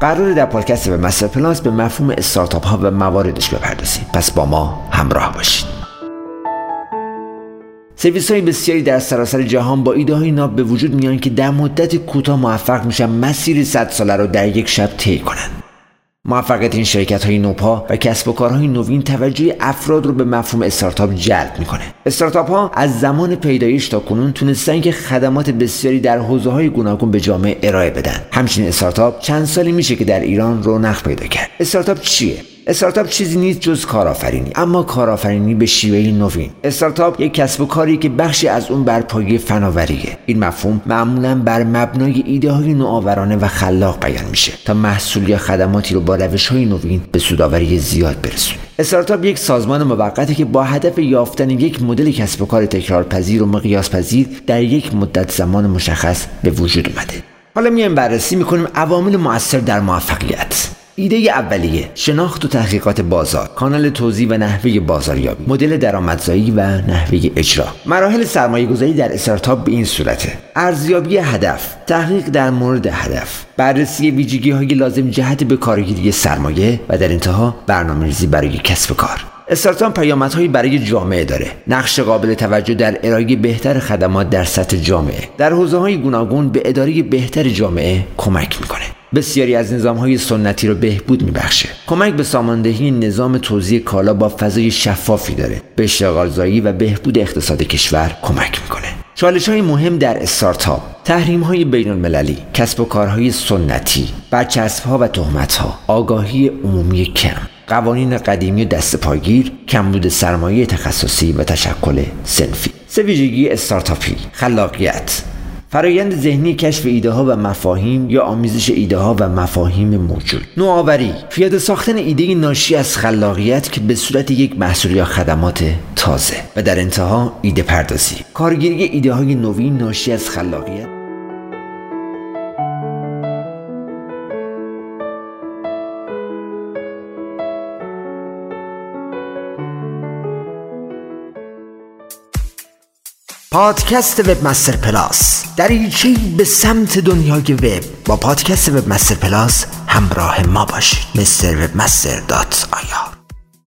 قرار در پادکست وب مستر پلاس به مفهوم استارتاپ ها و مواردش بپردازیم. پس با ما همراه باشید. سرویس های بسیاری در سراسر جهان با ایده های ناب به وجود میان که در مدت کوتاه موفق میشن مسیر 100 ساله رو در یک شب طی کنند. موفقیت این شرکت های نوپا و کسب و کارهای نوین توجه افراد رو به مفهوم استارتاپ جلب می‌کنه. استارتاپ ها از زمان پیدایش تا کنون تونستن که خدمات بسیاری در حوزه های گوناگون به جامعه ارائه بدن. همچنین استارتاپ چند سالی میشه که در ایران رونق پیدا کرد. استارتاپ چیه؟ استارتاپ چیزی نیست جز کارآفرینی. اما کارآفرینی به شیوه نوین. استارتاپ یک کسب و کاری که بخشی از اون بر پایه فناوریه. این مفهوم معمولا بر مبنای ایده های نوآورانه و خلاق بیان میشه تا محصول یا خدماتی رو با روش های نوین به سوداوری زیاد برسونه. استارتاپ یک سازمان موقتی که با هدف یافتن یک مدل کسب و کار تکرارپذیر و مقیاس پذیر در یک مدت زمان مشخص به وجود اومده. حالا میایم بررسی می‌کنیم عوامل مؤثر در موفقیت. ایده اولیه شناخت و تحقیقات بازار. کانال توزیع و نحوه بازاریابی. مدل درآمدزایی و نحوه اجرا. مراحل سرمایه گذاری در استارتاپ به این صورته. ارزیابی هدف. تحقیق در مورد هدف. بررسی ویژگی های لازم جهت به کارگیری سرمایه و در انتها برنامه‌ریزی برای کسب کار. استارتاپ پیامدهایی برای جامعه داره. نقش قابل توجه در ارائه بهتر خدمات در سطح جامعه. در حوزه های گوناگون به اداره بهتر جامعه کمک می‌کنه. بسیاری از نظام های سنتی رو بهبود میبخشه. کمک به ساماندهی نظام توزیع کالا با فضای شفافی داره. به اشتغالزایی و بهبود اقتصاد کشور کمک می‌کنه. چالش های مهم در استارتاپ تحریم های بین المللی کسب و کارهای سنتی برچسب ها و تهمت ها آگاهی عمومی کم قوانین قدیمی و دست پاگیر کمبود سرمایه تخصصی و تشکل سنفی. سه ویژگی استارتاپی خلاقیت. فرایند ذهنی کشف ایده ها و مفاهیم یا آمیزش ایده ها و مفاهیم موجود. نوآوری پیاده ساختن ایده ناشی از خلاقیت که به صورت یک محصول یا خدمات تازه. و در انتها ایده پردازی. کارگیری ایده های نوین ناشی از خلاقیت. پادکست وب مستر پلاس دریچه به سمت دنیای وب با پادکست وب مستر پلاس همراه ما باشید. مستر وب مستر dot IR